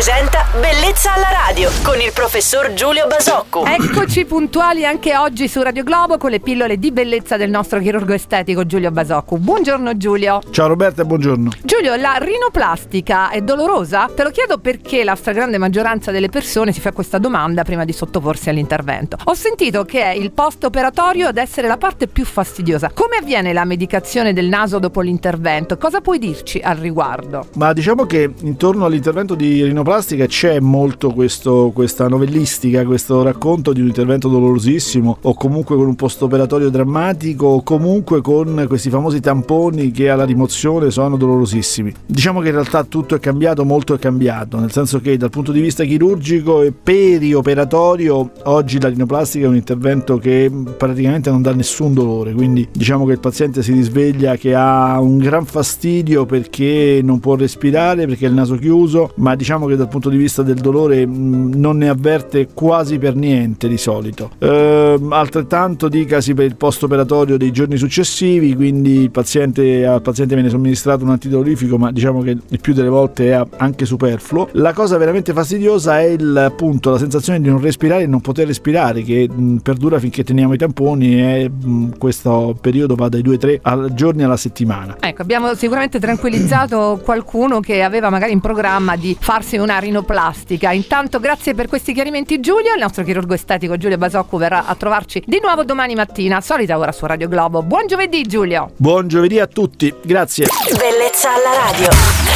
presenta Bellezza alla radio con il professor Giulio Basocco. Eccoci puntuali anche oggi su Radio Globo con le pillole di bellezza del nostro chirurgo estetico Giulio Basocco. Buongiorno Giulio. Ciao Roberta e buongiorno. Giulio, la rinoplastica è dolorosa? Te lo chiedo perché la stragrande maggioranza delle persone si fa questa domanda prima di sottoporsi all'intervento. Ho sentito che è il post operatorio ad essere la parte più fastidiosa. Come avviene la medicazione del naso dopo l'intervento? Cosa puoi dirci al riguardo? Ma diciamo che intorno all'intervento di rinoplastica c'è molto questo, questa novellistica, questo racconto di un intervento dolorosissimo o comunque con un post operatorio drammatico o comunque con questi famosi tamponi che alla rimozione sono dolorosissimi. Diciamo che in realtà tutto è cambiato, molto è cambiato, nel senso che dal punto di vista chirurgico e perioperatorio oggi la rinoplastica è un intervento che praticamente non dà nessun dolore, quindi diciamo che il paziente si risveglia che ha un gran fastidio perché non può respirare, perché il naso chiuso, ma diciamo che dal punto di vista del dolore mh, non ne avverte quasi per niente di solito. Ehm, altrettanto dicasi per il post operatorio dei giorni successivi, quindi paziente, al paziente viene somministrato un antidolorifico, ma diciamo che il più delle volte è anche superfluo. La cosa veramente fastidiosa è il, appunto la sensazione di non respirare e non poter respirare che mh, perdura finché teniamo i tamponi e mh, questo periodo va dai 2-3 giorni alla settimana. Ecco, abbiamo sicuramente tranquillizzato qualcuno che aveva magari in programma di farsi una rinoplastica. Intanto grazie per questi chiarimenti Giulio, il nostro chirurgo estetico Giulio Basocco verrà a trovarci di nuovo domani mattina, solita ora su Radio Globo. Buon giovedì Giulio! Buon giovedì a tutti, grazie. Bellezza alla radio.